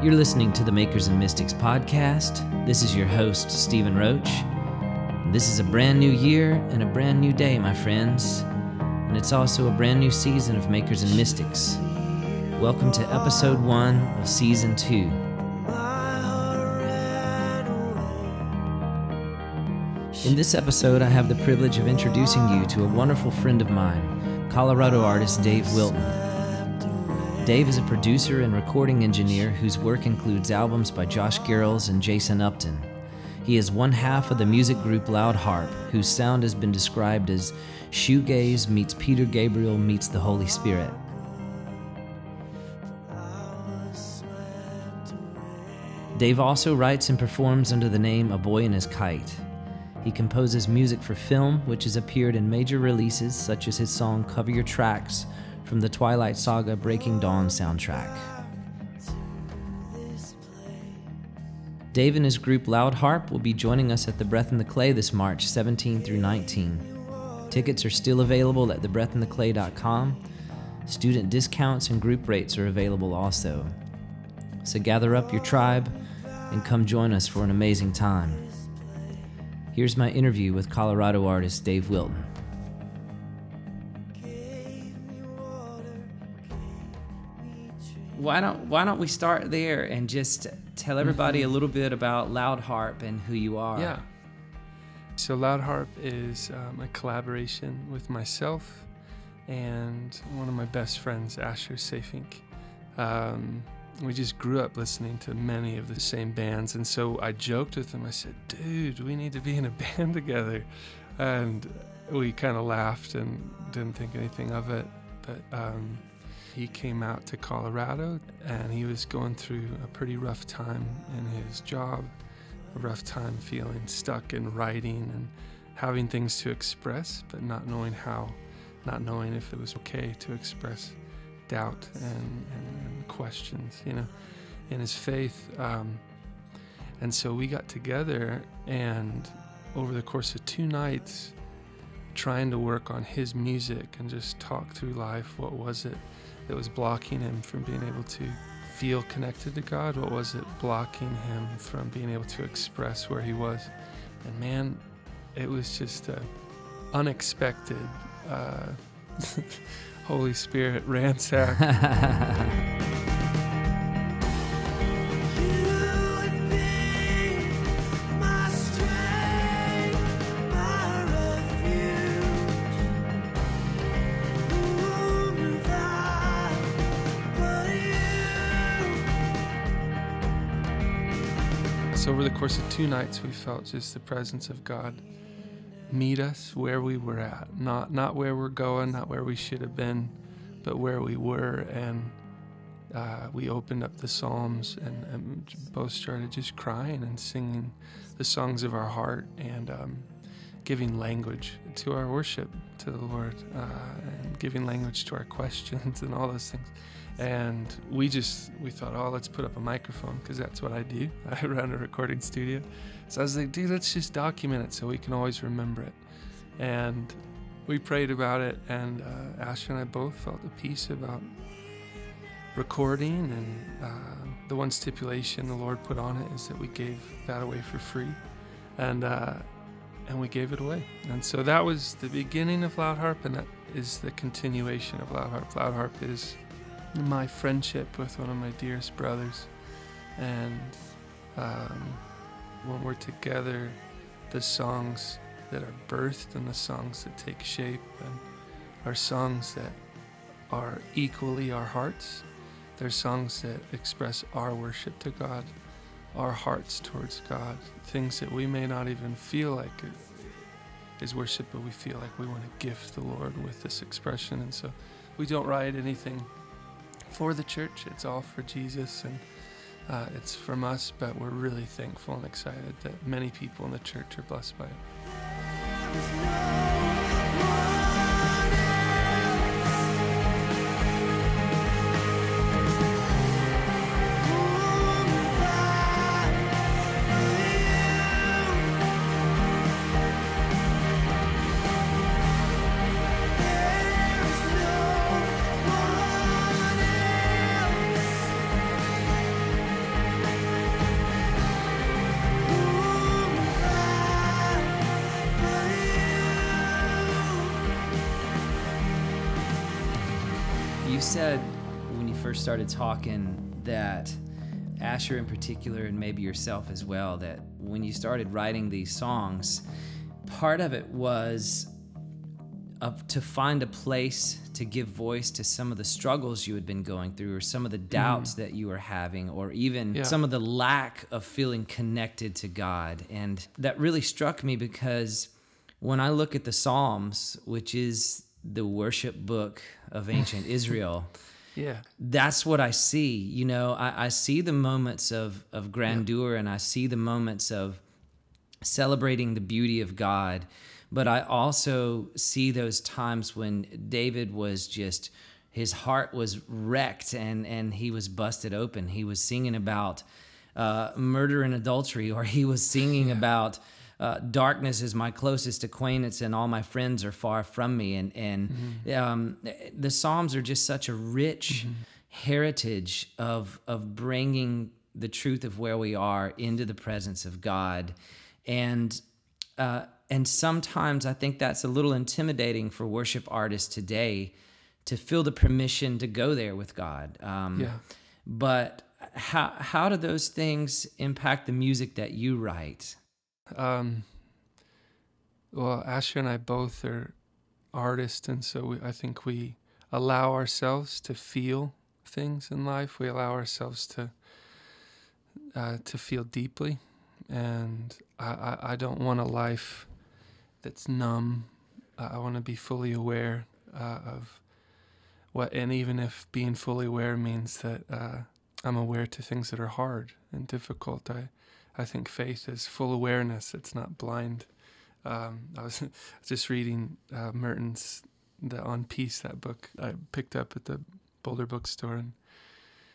You're listening to the Makers and Mystics podcast. This is your host, Stephen Roach. This is a brand new year and a brand new day, my friends. And it's also a brand new season of Makers and Mystics. Welcome to episode one of season two. In this episode, I have the privilege of introducing you to a wonderful friend of mine, Colorado artist Dave Wilton. Dave is a producer and recording engineer whose work includes albums by Josh Garrels and Jason Upton. He is one half of the music group Loud Harp, whose sound has been described as shoegaze meets Peter Gabriel meets the Holy Spirit. Dave also writes and performs under the name A Boy and His Kite. He composes music for film, which has appeared in major releases such as his song Cover Your Tracks from the Twilight Saga Breaking Dawn soundtrack. Dave and his group Loud Harp will be joining us at The Breath in the Clay this March 17 through 19. Tickets are still available at thebreathintheclay.com. Student discounts and group rates are available also. So gather up your tribe and come join us for an amazing time. Here's my interview with Colorado artist Dave Wilton. Why don't why don't we start there and just tell everybody a little bit about Loud Harp and who you are? Yeah. So Loud Harp is um, a collaboration with myself and one of my best friends, Asher Seevinck. Um, we just grew up listening to many of the same bands, and so I joked with him. I said, "Dude, we need to be in a band together," and we kind of laughed and didn't think anything of it. But um, he came out to Colorado and he was going through a pretty rough time in his job, a rough time feeling stuck in writing and having things to express, but not knowing how, not knowing if it was okay to express doubt and, and, and questions, you know, in his faith. Um, and so we got together and over the course of two nights, trying to work on his music and just talk through life. What was it that was blocking him from being able to feel connected to God? What was it blocking him from being able to express where he was? And man, it was just a unexpected uh, Holy Spirit ransack. course of two nights, we felt just the presence of God meet us where we were at, not not where we're going, not where we should have been, but where we were. And uh, we opened up the Psalms and, and, both started just crying and singing the songs of our heart and um, giving language to our worship to the Lord uh, and giving language to our questions and all those things. And we just we thought oh let's put up a microphone because that's what i do. I run a recording studio. So i was like dude let's just document it so we can always remember it. And we prayed about it and uh, asher and i both felt a peace about recording and uh, the one stipulation the lord put on it is that we gave that away for free. And uh, and we gave it away and so that was the beginning of loud harp and that is the continuation of loud harp loud harp is my friendship with one of my dearest brothers. And um, when we're together, the songs that are birthed and the songs that take shape and are songs that are equally our hearts. They're songs that express our worship to God, our hearts towards God, things that we may not even feel like is worship, but we feel like we want to gift the Lord with this expression. And so we don't write anything for the church. It's all for Jesus and uh, it's from us, but we're really thankful and excited that many people in the church are blessed by it. Said when you first started talking that Asher in particular, and maybe yourself as well, that when you started writing these songs, part of it was of, to find a place to give voice to some of the struggles you had been going through, or some of the doubts mm. that you were having, or even yeah. some of the lack of feeling connected to God. And that really struck me because when I look at the Psalms, which is the worship book of ancient Israel, yeah that's what i see you know i, I see the moments of of grandeur yeah. and i see the moments of celebrating the beauty of god but i also see those times when david was just his heart was wrecked and and he was busted open he was singing about uh, murder and adultery or he was singing yeah. about uh, darkness is my closest acquaintance and all my friends are far from me and and mm-hmm. um, the psalms are just such a rich mm-hmm. heritage of of bringing the truth of where we are into the presence of god and uh, and sometimes i think that's a little intimidating for worship artists today to feel the permission to go there with god um, yeah. but how how do those things impact the music that you write um, well, Asher and I both are artists, and so we, I think we allow ourselves to feel things in life. We allow ourselves to uh, to feel deeply, and I, I, I, don't want a life that's numb. I want to be fully aware uh, of what, and even if being fully aware means that uh, I'm aware to things that are hard and difficult, I I think faith is full awareness. It's not blind. Um, I was just reading uh, Merton's the On Peace that book I picked up at the Boulder bookstore, and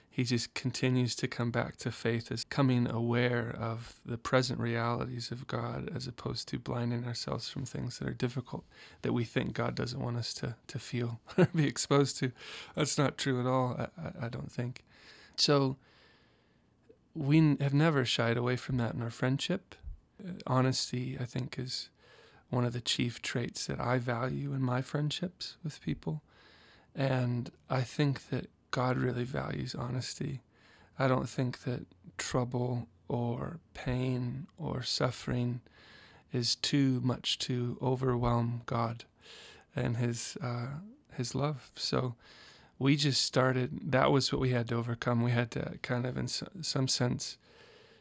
he just continues to come back to faith as coming aware of the present realities of God, as opposed to blinding ourselves from things that are difficult that we think God doesn't want us to to feel or be exposed to. That's not true at all. I, I, I don't think. So we have never shied away from that in our friendship. Uh, honesty, I think, is one of the chief traits that I value in my friendships with people. And I think that God really values honesty. I don't think that trouble or pain or suffering is too much to overwhelm God and His uh, His love. So we just started, that was what we had to overcome. We had to kind of, in some sense,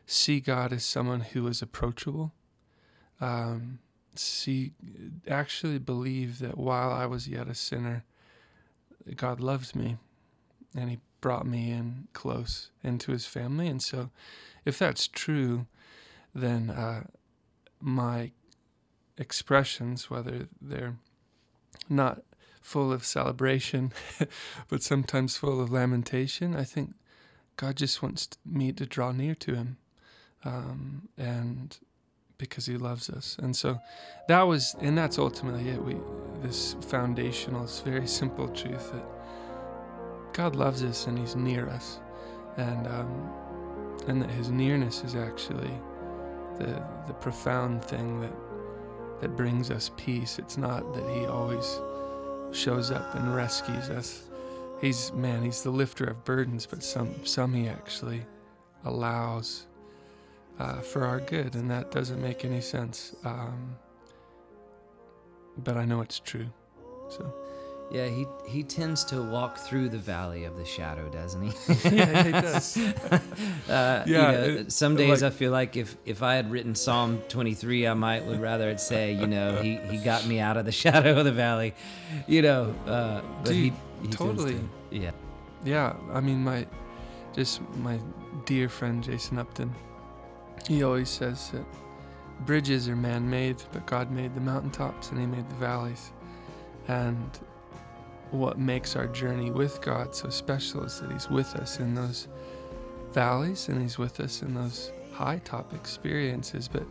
see God as someone who is approachable. Um, see, actually believe that while I was yet a sinner, God loves me and He brought me in close into His family. And so, if that's true, then uh, my expressions, whether they're not full of celebration, but sometimes full of lamentation. I think God just wants me to draw near to Him, um, and because He loves us. And so that was, and that's ultimately it. We this foundational, this very simple truth that God loves us and He's near us, and um, and that His nearness is actually the the profound thing that that brings us peace. It's not that He always shows up and rescues us. He's man, he's the lifter of burdens, but some some he actually allows uh, for our good, and that doesn't make any sense. Um, but I know it's true. So. Yeah, he he tends to walk through the valley of the shadow, doesn't he? yeah, he does. uh, yeah. You know, it, some days like, I feel like if if I had written Psalm 23, I might would rather it say, you know, he he got me out of the shadow of the valley, you know. Uh, but Dude, he, he totally. To, yeah. Yeah, I mean, my just my dear friend Jason Upton. He always says that bridges are man-made, but God made the mountaintops and He made the valleys, and what makes our journey with God so special is that He's with us in those valleys and He's with us in those high top experiences. But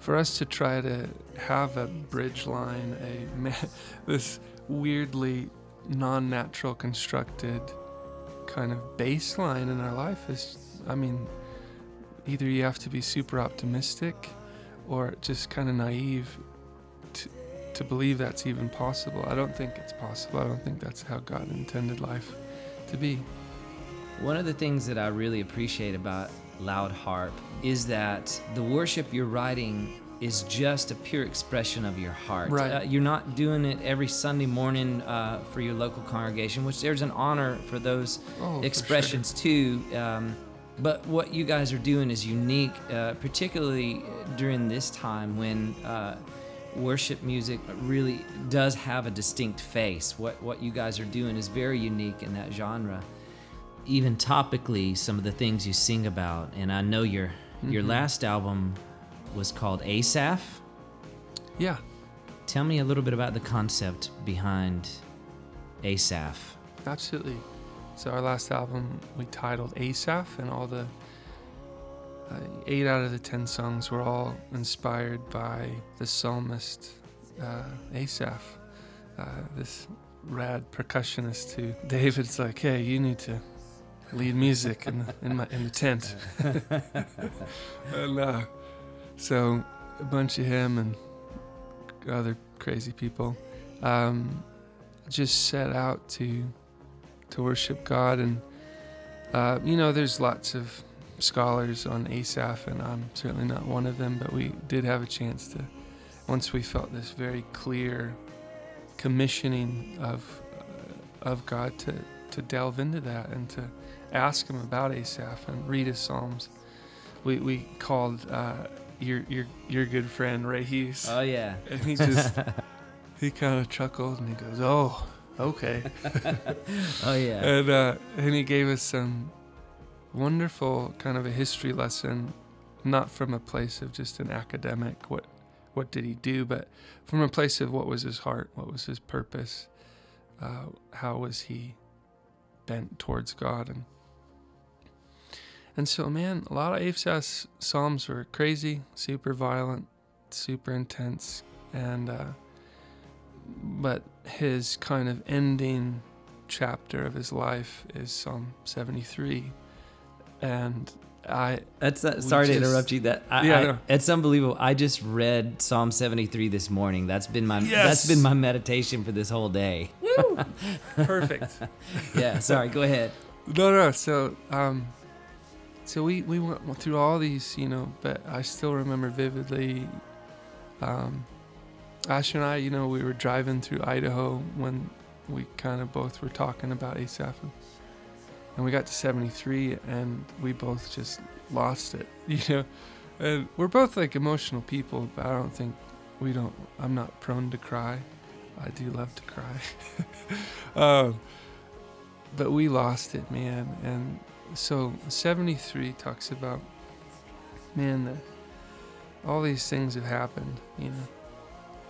for us to try to have a bridge line, a this weirdly non-natural constructed kind of baseline in our life is, I mean, either you have to be super optimistic or just kind of naive to believe that's even possible. I don't think it's possible. I don't think that's how God intended life. to be. One of the things that I really appreciate about Loud Harp is that the worship you're writing is just a pure expression of your heart. Right. Uh, you're not doing it every Sunday morning uh, for your local congregation, which there's an honor for those Oh, for expressions too. Um, but what you guys are doing is unique, uh, particularly during this time when uh, worship music really does have a distinct face. What what you guys are doing is very unique in that genre. Even topically, some of the things you sing about, and I know your your Mhm. last album was called Asaph. Yeah. Tell me a little bit about the concept behind Asaph. Absolutely. So our last album we titled Asaph, and all the uh, eight out of the ten songs were all inspired by the psalmist uh, Asaph, uh, this rad percussionist who David's like, hey, you need to lead music in the, in, my, in the tent. and uh, so a bunch of him and other crazy people um, just set out to to worship God. And, uh, you know, there's lots of scholars on Asaph, and I'm certainly not one of them, but we did have a chance to, once we felt this very clear commissioning of, uh, of God to, to delve into that and to ask Him about Asaph and read His Psalms. We, we called uh, your, your, your good friend Ray Hughes, Oh yeah. and he just, he kind of chuckled and he goes, Oh, okay. oh yeah. and uh, and he gave us some wonderful kind of a history lesson, not from a place of just an academic what what did he do, but from a place of what was his heart, what was his purpose, uh, how was he bent towards God, and and so man, a lot of Asaph's psalms were crazy, super violent, super intense, and. Uh, but his kind of ending chapter of his life is Psalm 73. And I, That's uh, we sorry to interrupt you. That I, Yeah, I- no. it's unbelievable. I just read Psalm 73 this morning. That's been my Yes. that's been my meditation for this whole day. perfect. Yeah, sorry. Go ahead. no, no. So, um, so we, we went through all these, you know, but I still remember vividly, um, Asher and I, you know, we were driving through Idaho when we kind of both were talking about Asaph. And, we got to 73 and we both just lost it, you know. And we're both like emotional people, but I don't think we don't, I'm not prone to cry. I do love to cry. um, but we lost it, man. And so 73 talks about, man, the, all these things have happened, you know.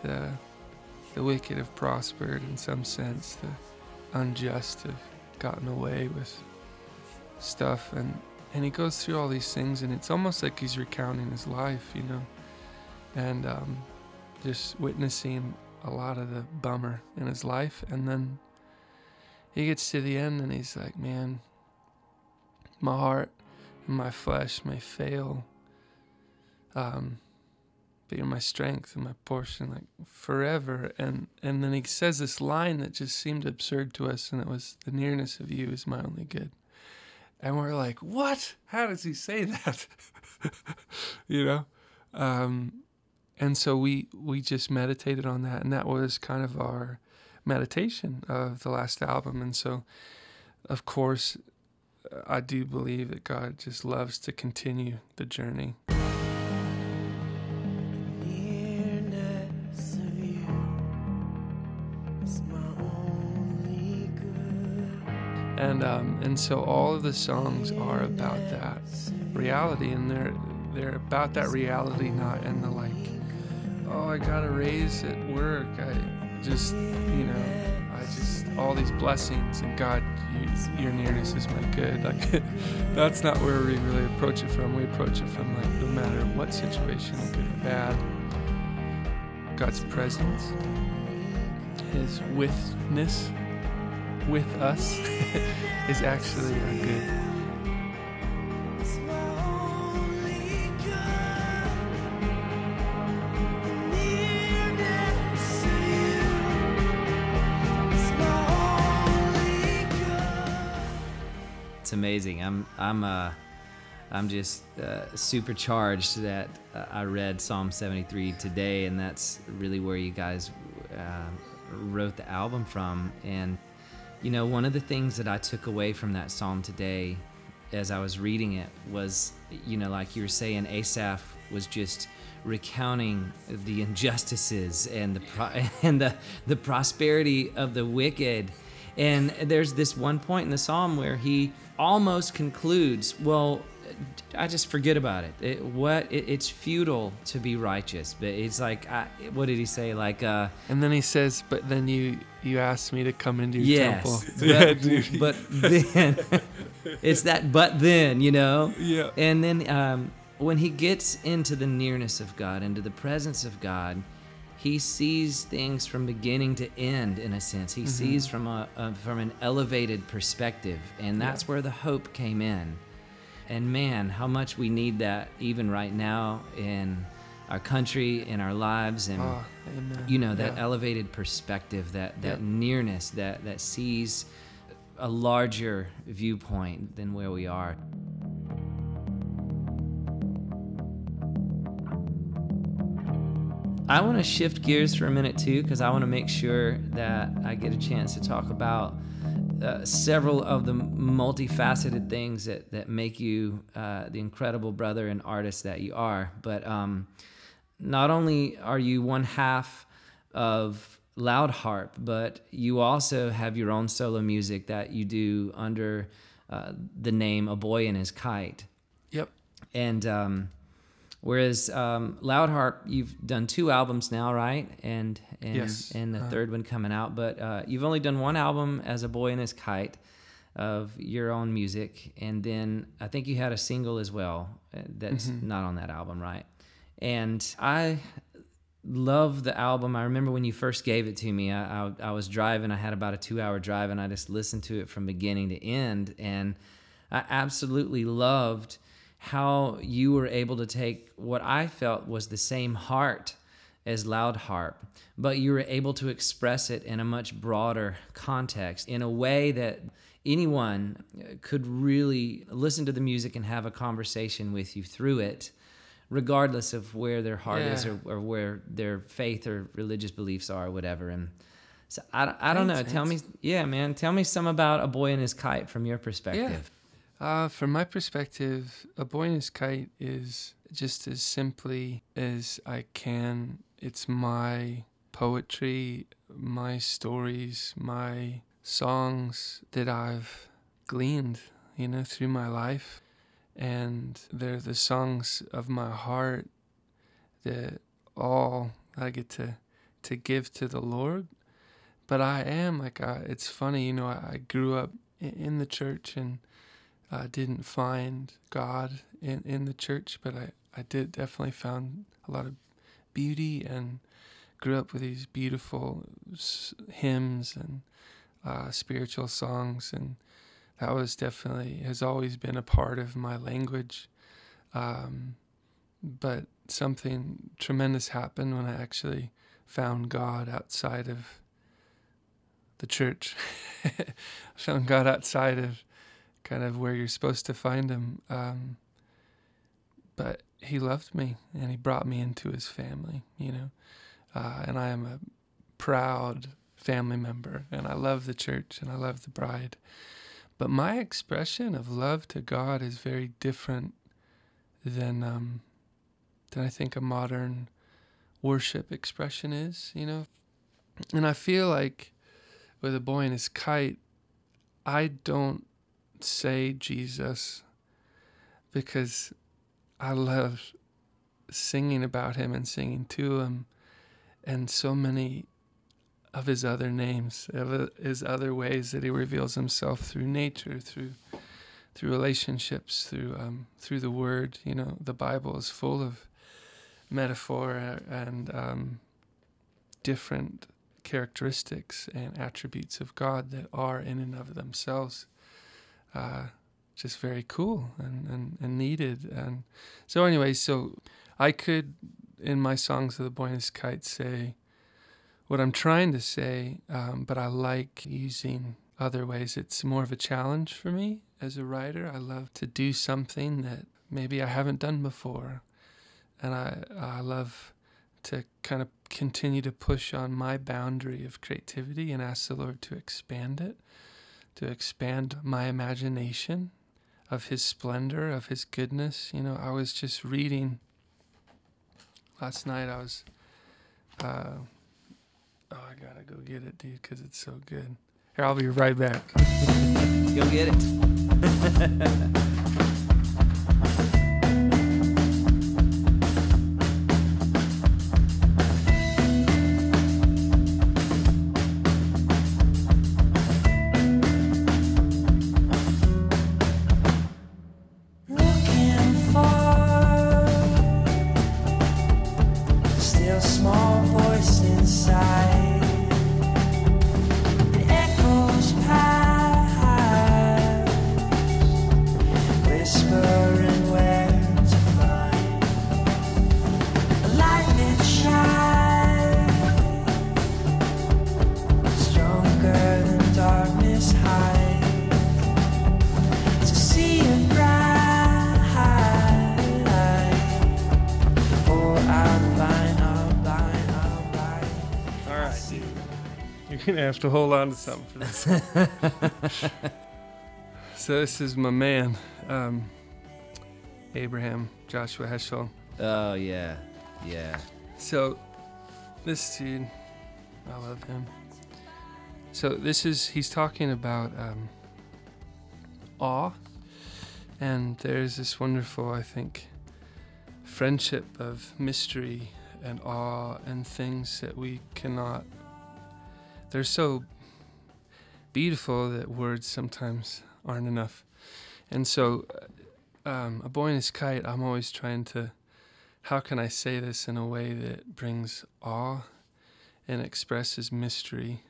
The, the wicked have prospered in some sense, the unjust have gotten away with stuff. And, and he goes through all these things, and it's almost like he's recounting his life, you know, and um, just witnessing a lot of the bummer in his life. And then he gets to the end and he's like, man, my heart and my flesh may fail. Um, but you're my strength and my portion, like forever. And and then he says this line that just seemed absurd to us, and it was, "The nearness of you is my only good." And we're like, "What? How does he say that?" you know. Um, and so we we just meditated on that, and that was kind of our meditation of the last album. And so, of course, I do believe that God just loves to continue the journey. And um, and so all of the songs are about that reality, and they're they're about that reality, not in the like, oh, I got a raise at work. I just, you know, I just all these blessings, and God, you, your nearness is my good. Like, that's not where we really approach it from. We approach it from like, no matter what situation, good or bad, God's presence, His withness with us is actually good. It's amazing. I'm I'm uh I'm just uh, supercharged that uh, I read Psalm 73 today, and that's really where you guys uh, wrote the album from. And you know, one of the things that I took away from that psalm today, as I was reading it, was you know, like you were saying, Asaph was just recounting the injustices and the pro- and the the prosperity of the wicked. And there's this one point in the psalm where he almost concludes, "Well, I just forget about it. it what it, it's futile to be righteous." But it's like, I, what did he say? Like, uh, And then he says, "But then you you asked me to come into your temple." yes, yeah, but, dude. but then it's that but then, you know. yeah. And then um, when he gets into the nearness of God, into the presence of God, he sees things from beginning to end. In a sense, he sees from a, a from an elevated perspective, and that's where the hope came in. And man, how much we need that even right now in our country, in our lives, and Oh, amen. you know that Yeah. elevated perspective that that Yeah. nearness that that sees a larger viewpoint than where we are i want to shift gears for a minute too because i want to make sure that i get a chance to talk about uh, several of the multifaceted things that, that make you uh, the incredible brother and artist that you are. But um, not only are you one half of Loud Harp, but you also have your own solo music that you do under uh, the name A Boy and His Kite. Yep. And um, whereas um, Loud Harp, you've done two albums now, right? And and Yes. and the Uh-huh. third one coming out, but uh, you've only done one album as A Boy in His Kite of your own music, and then I think you had a single as well uh, that's Mhm. not on that album, right? And I love the album. I remember when you first gave it to me. I, I, I was driving. I had about a two-hour drive, and I just listened to it from beginning to end. And I absolutely loved how you were able to take what I felt was the same heart as Loud Harp, but you were able to express it in a much broader context in a way that anyone uh, could really listen to the music and have a conversation with you through it regardless of where their heart is or, or where their faith or religious beliefs are or whatever. And so i, I don't know. Thanks, tell me yeah man. Tell me some about a boy and his kite from your perspective Uh, from my perspective, A Boy and His Kite is just as simply as I can. It's my poetry, my stories, my songs that I've gleaned, you know, through my life. And they're the songs of my heart that all I get to, to give to the Lord. But I am like, I, it's funny, you know, I, I grew up in the church and I didn't find God in, in the church, but I, I did definitely found a lot of beauty and grew up with these beautiful hymns and uh, spiritual songs. And that was definitely, has always been a part of my language. Um, but something tremendous happened when I actually found God outside of the church. found God outside of kind of where you're supposed to find him. Um, but he loved me and he brought me into his family, you know. Uh, and I am a proud family member and I love the church and I love the bride. But my expression of love to God is very different than um, than I think a modern worship expression is, you know. And I feel like with a boy and his kite, I don't say Jesus because I love singing about him and singing to him and so many of his other names, of his other ways that he reveals himself through nature, through through relationships, through um, through the word. You know, the Bible is full of metaphor and um, different characteristics and attributes of God that are in and of themselves uh, just very cool and, and, and needed. And so, anyway, so I could, in my songs of the Boy and His Kite, say what I'm trying to say, um, but I like using other ways. It's more of a challenge for me as a writer. I love to do something that maybe I haven't done before. And I, I love to kind of continue to push on my boundary of creativity and ask the Lord to expand it, to expand my imagination of His splendor, of His goodness. You know, I was just reading last night, I was, uh, oh, I gotta go get it, dude, because it's so good. Here, I'll be right back. Go get it. have to hold on to something for this. so this is my man, um, Abraham Joshua Heschel. Oh yeah, yeah. So this dude, I love him. So this is he's talking about um, awe, and there's this wonderful, I think, friendship of mystery and awe and things that we cannot. They're so beautiful that words sometimes aren't enough, and so. uh, Um, a boy in his kite. I'm always trying to how can I say this in a way that brings awe and expresses mystery?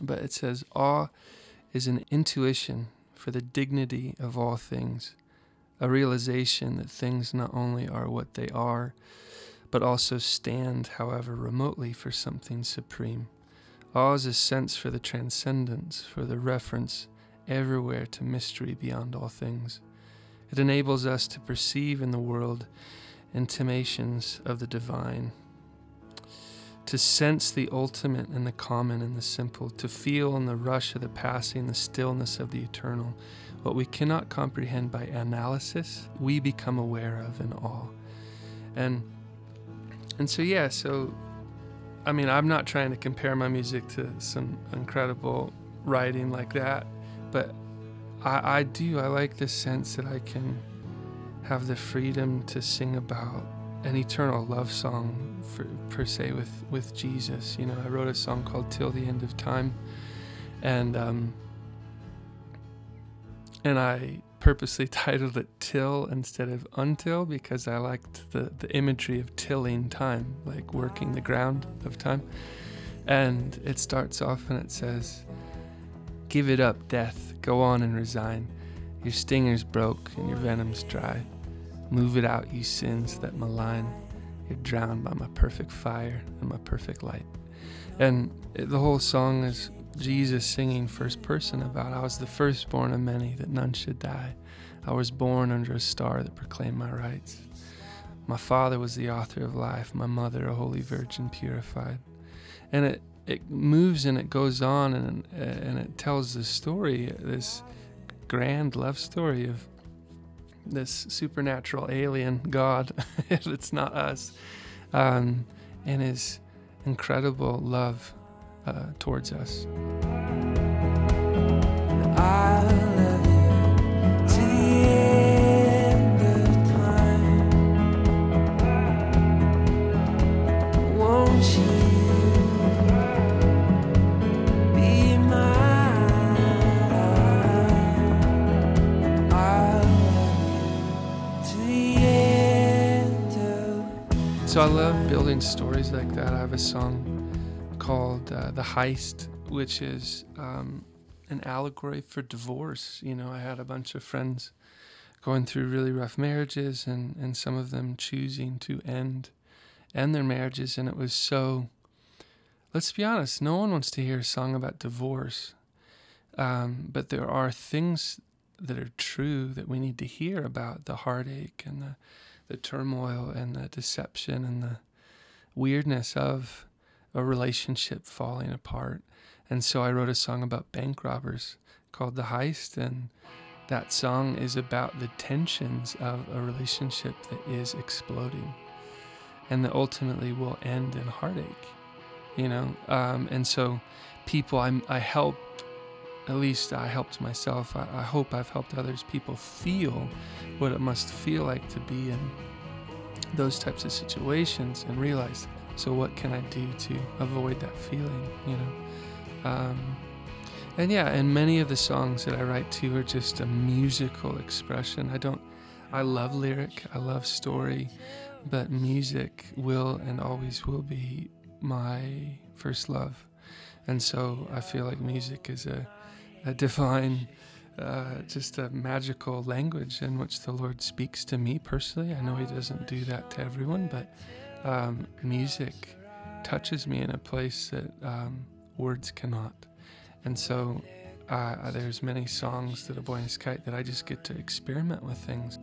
But it says, awe is an intuition for the dignity of all things, a realization that things not only are what they are, but also stand, however remotely, for something supreme. Awe is sense for the transcendence, for the reference everywhere to mystery beyond all things. It enables us to perceive in the world intimations of the divine, to sense the ultimate and the common and the simple, to feel in the rush of the passing the stillness of the eternal. What we cannot comprehend by analysis, we become aware of in awe. And and so yeah, so I mean, I'm not trying to compare my music to some incredible writing like that, but I, I do. I like the sense that I can have the freedom to sing about an eternal love song for, per se with, with Jesus. You know, I wrote a song called Till the End of Time and um, and I purposely titled it Till instead of Until because I liked the, the imagery of tilling time, like working the ground of time. And it starts off and it says, Give it up, death, go on and resign. Your stinger's broke and your venom's dry. Move it out, you sins that malign. You're drowned by my perfect fire and my perfect light. And the whole song is Jesus singing first person about I was the firstborn of many that none should die. I was born under a star that proclaimed my rights. My father was the author of life, my mother a holy virgin purified. And it it moves and it goes on and and it tells the story, this grand love story of this supernatural alien God, if it's not us, um, and his incredible love uh, towards us. So I love building stories like that. I have a song called uh, "The Heist," which is um, an allegory for divorce. You know, I had a bunch of friends going through really rough marriages, and and some of them choosing to end end their marriages, and it was so. Let's be honest. No one wants to hear a song about divorce, um, but there are things that are true that we need to hear about the heartache and the the turmoil and the deception and the weirdness of a relationship falling apart. And so I wrote a song about bank robbers called The Heist and that song is about the tensions of a relationship that is exploding and that ultimately will end in heartache you know? Um, and so people I'm, i helped at least i helped myself. I, I hope i've helped others. People feel what it must feel like to be in those types of situations and realize so what can i do to avoid that feeling you know um, and yeah, and many of the songs that I write too are just a musical expression. I don't, I love lyric, I love story, but music will and always will be my first love. And so I feel like music is a, a divine, uh, just a magical language in which the Lord speaks to me personally. I know He doesn't do that to everyone, but um, music touches me in a place that um, words cannot. And so uh, there's many songs that a boy in his kite that I just get to experiment with things.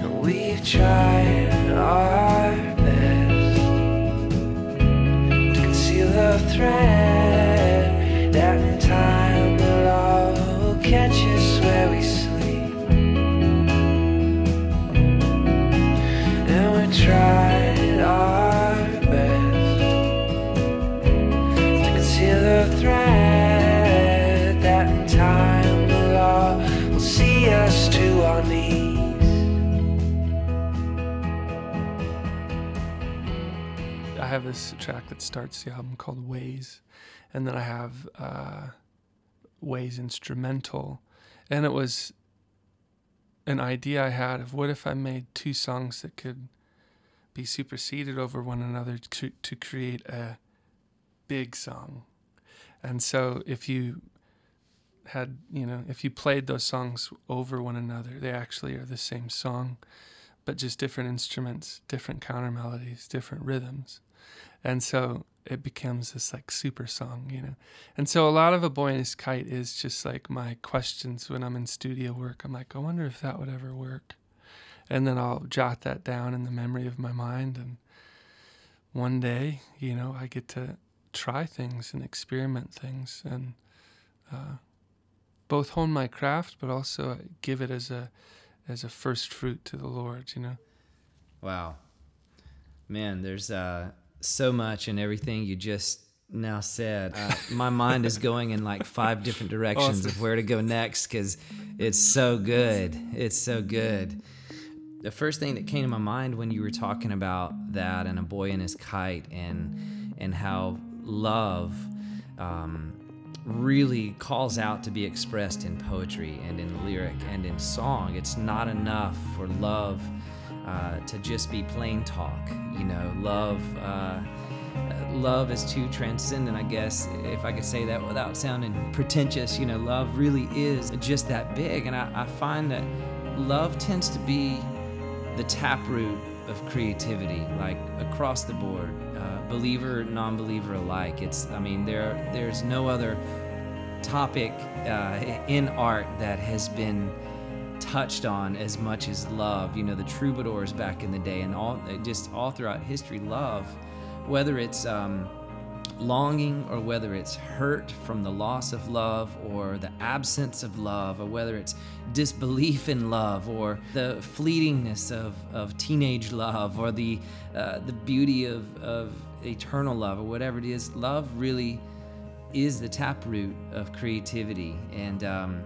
And we've tried our best to conceal the threat that in time catch us where we I have this track that starts the album called Ways, and then I have uh, Ways instrumental, and it was an idea I had of what if I made two songs that could be superseded over one another to, to create a big song. And so if you had, you know, if you played those songs over one another, they actually are the same song, but just different instruments, different counter melodies, different rhythms. And so it becomes this like super song, you know. And so a lot of A Boy and His Kite is just like my questions when I'm in studio work. I'm like, I wonder if that would ever work. And then I'll jot that down in the memory of my mind. And one day, you know, I get to try things and experiment things and uh, both hone my craft, but also give it as a as a first fruit to the Lord, you know. Wow. Man, there's uh, so much in everything you just now said. Uh, my mind is going in like five different directions of where to go next because it's so good. It's so good. The first thing that came to my mind when you were talking about that and a boy and his kite and and how love um, really calls out to be expressed in poetry and in lyric and in song. It's not enough for love uh, to just be plain talk. You know, love. Uh, love is too transcendent, I guess, if I could say that without sounding pretentious. You know, love really is just that big. And I, I find that love tends to be the taproot of creativity, like across the board, uh, believer, non-believer alike. It's, I mean, there, there's no other topic uh, in art that has been touched on as much as love. You know, the troubadours back in the day, and all just all throughout history, love, whether it's um, longing or whether it's hurt from the loss of love or the absence of love or whether it's disbelief in love or the fleetingness of, of teenage love or the uh, the beauty of, of eternal love or whatever it is love really is the taproot of creativity. And um,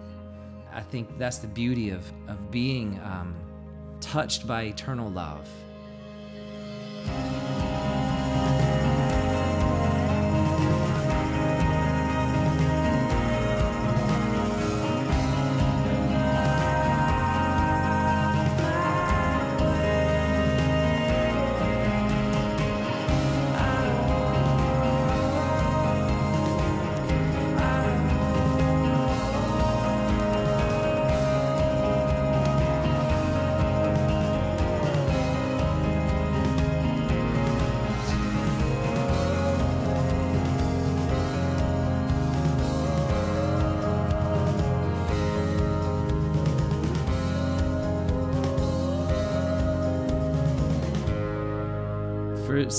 I think that's the beauty of, of being um, touched by eternal love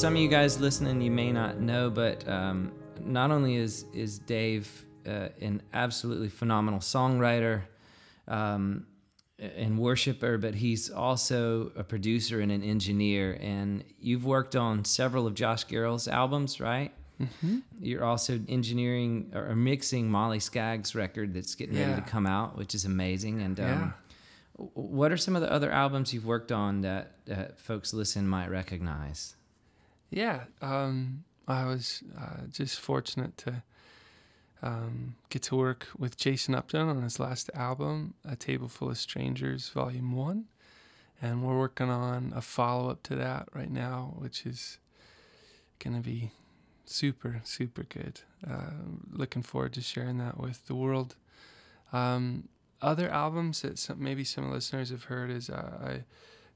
some of you guys listening, you may not know, but um, not only is is Dave uh, an absolutely phenomenal songwriter um, and worshiper, but he's also a producer and an engineer. And you've worked on several of Josh Garrels' albums, right? Mm-hmm. You're also engineering or mixing Molly Skaggs' record that's getting ready to come out, which is amazing. And um, Yeah. what are some of the other albums you've worked on that, that folks listen might recognize? Yeah, um, I was uh, just fortunate to um, get to work with Jason Upton on his last album, A Table Full of Strangers, Volume 1. And we're working on a follow up to that right now, which is going to be super, super good. Uh, looking forward to sharing that with the world. Um, other albums that some, maybe some listeners have heard is uh, I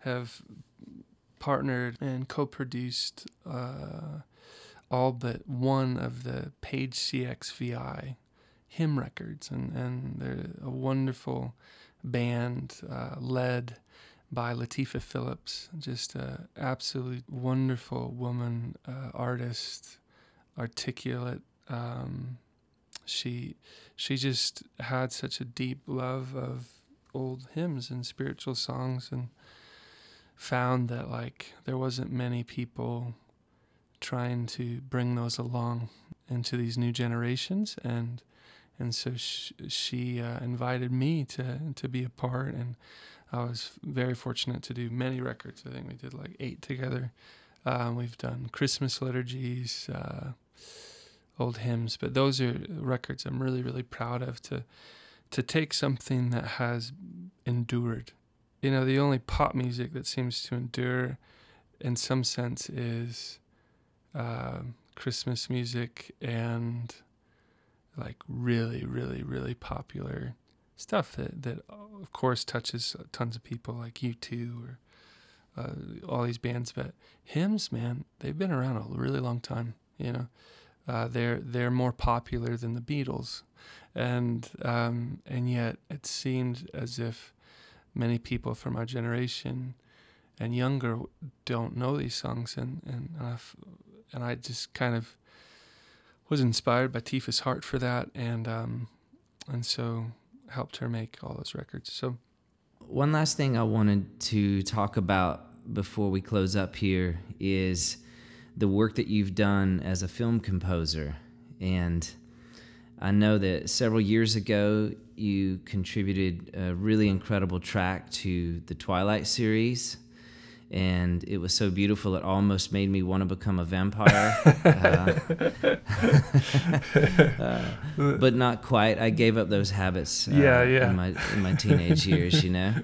have partnered and co-produced uh, all but one of the Page CXVI hymn records, and and they're a wonderful band uh, led by Latifah Phillips, just a absolute wonderful woman, uh, artist, articulate. Um, she she just had such a deep love of old hymns and spiritual songs and found that like there wasn't many people trying to bring those along into these new generations and and so sh- she uh, invited me to to be a part and I was very fortunate to do many records. I think we did like eight together. Um, we've done Christmas liturgies uh, old hymns but those are records I'm really really proud of to to take something that has endured you know the only pop music that seems to endure in some sense is uh, christmas music and like really really really popular stuff that, that of course touches tons of people like u2 or uh, all these bands. But hymns man they've been around a really long time you know? Uh, they're they're more popular than the beatles. And um, and yet it seemed as if many people from our generation and younger don't know these songs and and I've, and I just kind of was inspired by Tifa's heart for that and um and so helped her make all those records so One last thing I wanted to talk about before we close up here is the work that you've done as a film composer. And I know that several years ago you contributed a really incredible track to the Twilight series. And it was so beautiful it almost made me want to become a vampire. uh, uh, but not quite. I gave up those habits uh, Yeah, yeah. in my in my teenage years, you know.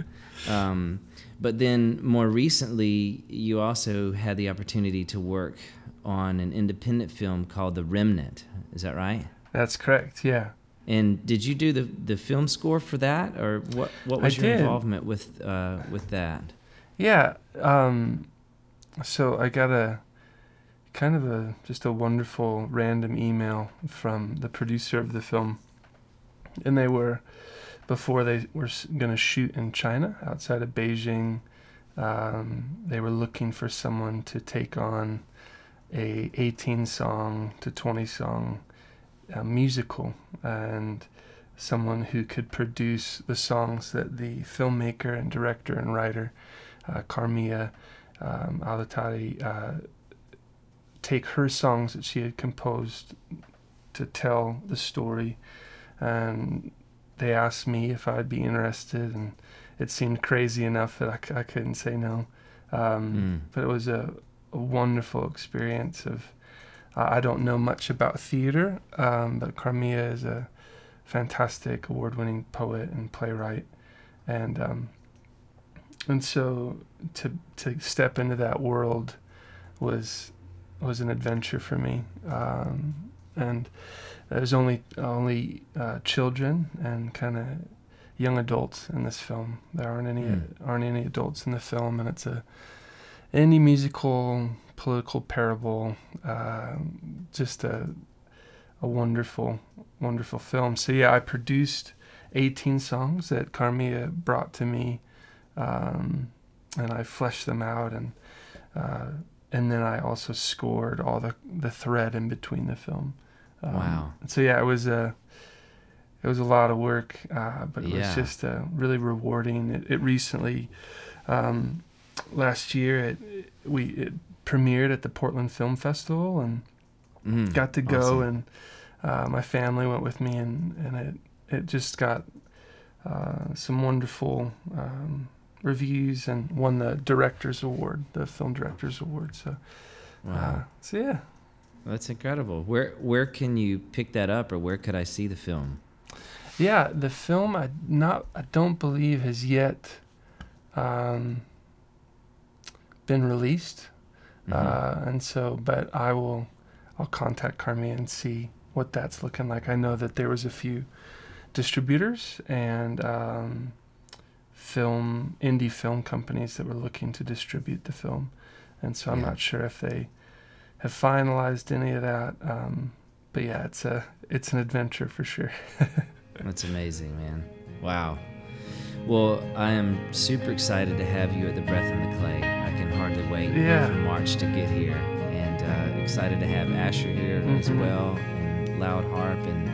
Um, but then more recently, you also had the opportunity to work on an independent film called The Remnant. Is that right? that's correct yeah And did you do the the film score for that, or what? What I was your did. involvement with uh, with that? Yeah. Um, so I got a kind of a just a wonderful random email from the producer of the film, and they were before they were going to shoot in China outside of Beijing. Um, they were looking for someone to take on a 18 song to 20 song uh, musical and someone who could produce the songs that the filmmaker and director and writer uh, Carmia um, Alatari uh, take her songs that she had composed to tell the story. And they asked me if I'd be interested, and it seemed crazy enough that I, c- I couldn't say no. Um, Mm. But it was a, a wonderful experience of. I I don't know much about theater, um, but Carmia is a fantastic award-winning poet and playwright, and um, and so to to step into that world was was an adventure for me. Um, and there's only only uh, children and kind of young adults in this film. There aren't any Hmm. aren't any adults in the film, and it's a any musical political parable. Uh, just a a wonderful wonderful film. So yeah, I produced 18 songs that Carmia brought to me, um, and I fleshed them out and uh, and then I also scored all the the thread in between the film. Um, Wow. So yeah, it was a it was a lot of work, uh, but it Yeah. was just uh, really rewarding. It, it recently, um, last year, it we it premiered at the Portland Film Festival and Mm, got to go awesome. and uh, my family went with me and, and it it just got uh, some wonderful um, reviews and won the directors award the film directors award so Wow. uh, so yeah That's incredible. Where where can you pick that up, or where could I see the film? yeah the film I not I don't believe has yet um, been released Mhm. uh, and so but I will I'll contact Carmi and see what that's looking like. I know that there was a few distributors and um, film indie film companies that were looking to distribute the film, and so I'm Yeah. not sure if they have finalized any of that. Um, but yeah, it's a it's an adventure for sure. That's amazing, man. Wow. Well, I am super excited to have you at the Breath in the Clay. I can hardly wait Yeah. for March to get here, and uh, excited to have Asher here as Mhm. well, and Loud Harp, and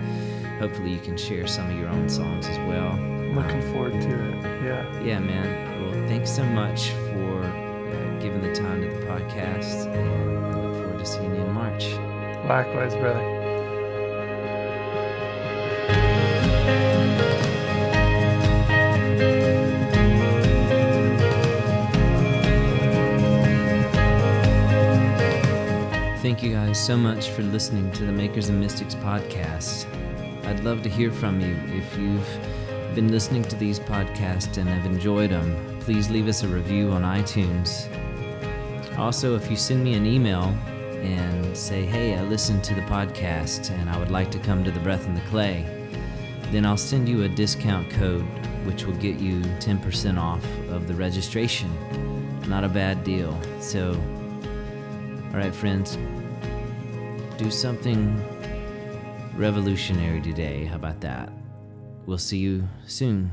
hopefully you can share some of your own songs as well. Looking Um, forward to it. Yeah. Yeah, man. Well, thanks so much for uh, giving the time to the podcast, and I look forward to seeing you in March. Likewise, brother. Thank you guys so much for listening to the Makers and Mystics podcast. I'd love to hear from you. If you've been listening to these podcasts and have enjoyed them, please leave us a review on iTunes. Also, if you send me an email and say, hey, I listened to the podcast and I would like to come to the Breath in the Clay, then I'll send you a discount code which will get you 10% off of the registration. Not a bad deal. So, all right, friends, do something revolutionary today. How about that? We'll see you soon.